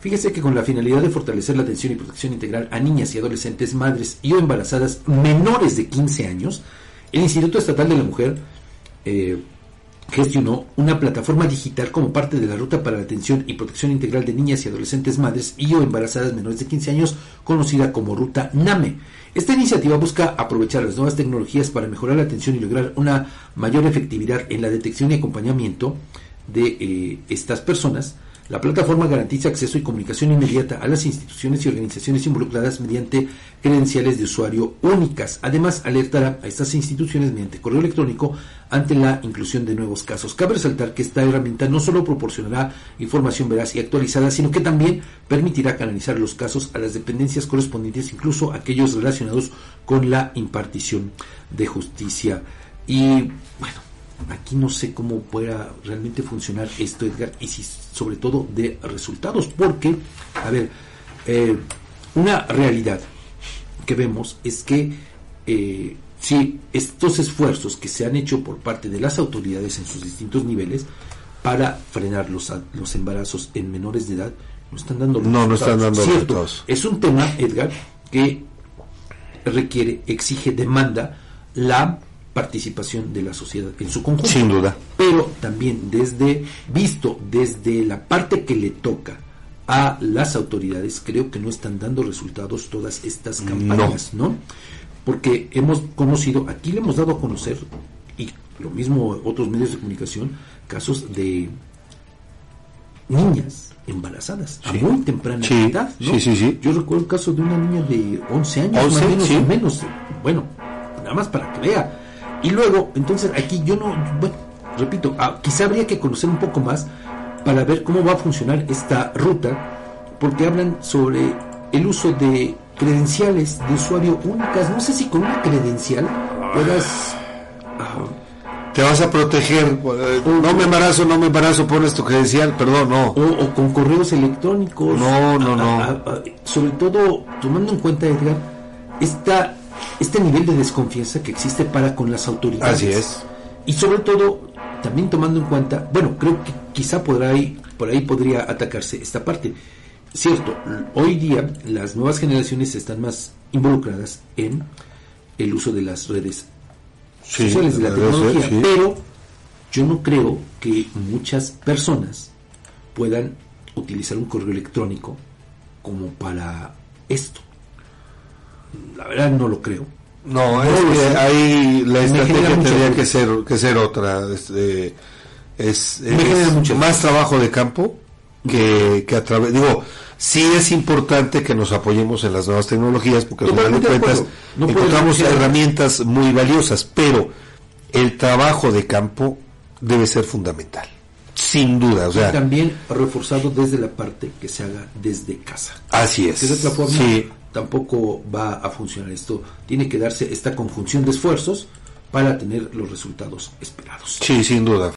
Fíjese que con la finalidad de fortalecer la atención y protección integral a niñas y adolescentes, madres y o embarazadas menores de 15 años, el Instituto Estatal de la Mujer eh, gestionó una plataforma digital como parte de la ruta para la atención y protección integral de niñas y adolescentes madres y o embarazadas menores de 15 años, conocida como Ruta NAME. Esta iniciativa busca aprovechar las nuevas tecnologías para mejorar la atención y lograr una mayor efectividad en la detección y acompañamiento de eh, estas personas la plataforma garantiza acceso y comunicación inmediata a las instituciones y organizaciones involucradas mediante credenciales de usuario únicas. Además, alertará a estas instituciones mediante correo electrónico ante la inclusión de nuevos casos. Cabe resaltar que esta herramienta no solo proporcionará información veraz y actualizada, sino que también permitirá canalizar los casos a las dependencias correspondientes, incluso aquellos relacionados con la impartición de justicia. Y bueno, aquí no sé cómo pueda realmente funcionar esto, Edgar, y si sobre todo de resultados, porque, a ver, eh, una realidad que vemos es que eh, si estos esfuerzos que se han hecho por parte de las autoridades en sus distintos niveles para frenar los, los embarazos en menores de edad, no están dando no, No, están dando resultados. Es un tema, Edgar, que requiere, exige, demanda la participación de la sociedad en su conjunto. Sin duda. Pero también desde, visto desde la parte que le toca a las autoridades, creo que no están dando resultados todas estas campañas, ¿no? Porque hemos conocido, aquí le hemos dado a conocer, y lo mismo otros medios de comunicación, casos de niñas embarazadas a muy temprana edad. ¿no? Sí, sí, Yo recuerdo el caso de una niña de 11 años, más menos, menos. Bueno, nada más para que vea y luego, entonces aquí yo no, bueno, repito, ah, quizá habría que conocer un poco más para ver cómo va a funcionar esta ruta, porque hablan sobre el uso de credenciales de usuario únicas. No sé si con una credencial puedas... Ah, te vas a proteger. No me embarazo, no me embarazo, pones tu credencial, perdón, no. O, con correos electrónicos. No, no, no. Ah, sobre todo, tomando en cuenta, Edgar, esta este nivel de desconfianza que existe para con las autoridades. Así es. Y sobre todo, también tomando en cuenta, bueno, creo que quizá podrá por ahí podría atacarse esta parte. Cierto, hoy día las nuevas generaciones están más involucradas en el uso de las redes sociales, de la tecnología, pero yo no creo que muchas personas puedan utilizar un correo electrónico como para esto la verdad no lo creo. No, es que ahí la estrategia tendría que ser, que ser otra. Este, es, es más trabajo de campo que, que a través. Digo, sí es importante que nos apoyemos en las nuevas tecnologías porque al final de cuentas encontramos herramientas muy valiosas, pero el trabajo de campo debe ser fundamental. Sin duda, o sea. también reforzado desde la parte que se haga desde casa. Así es. De otra forma, sí tampoco va a funcionar esto. Tiene que darse esta conjunción de esfuerzos para tener los resultados esperados. Sí, sin duda.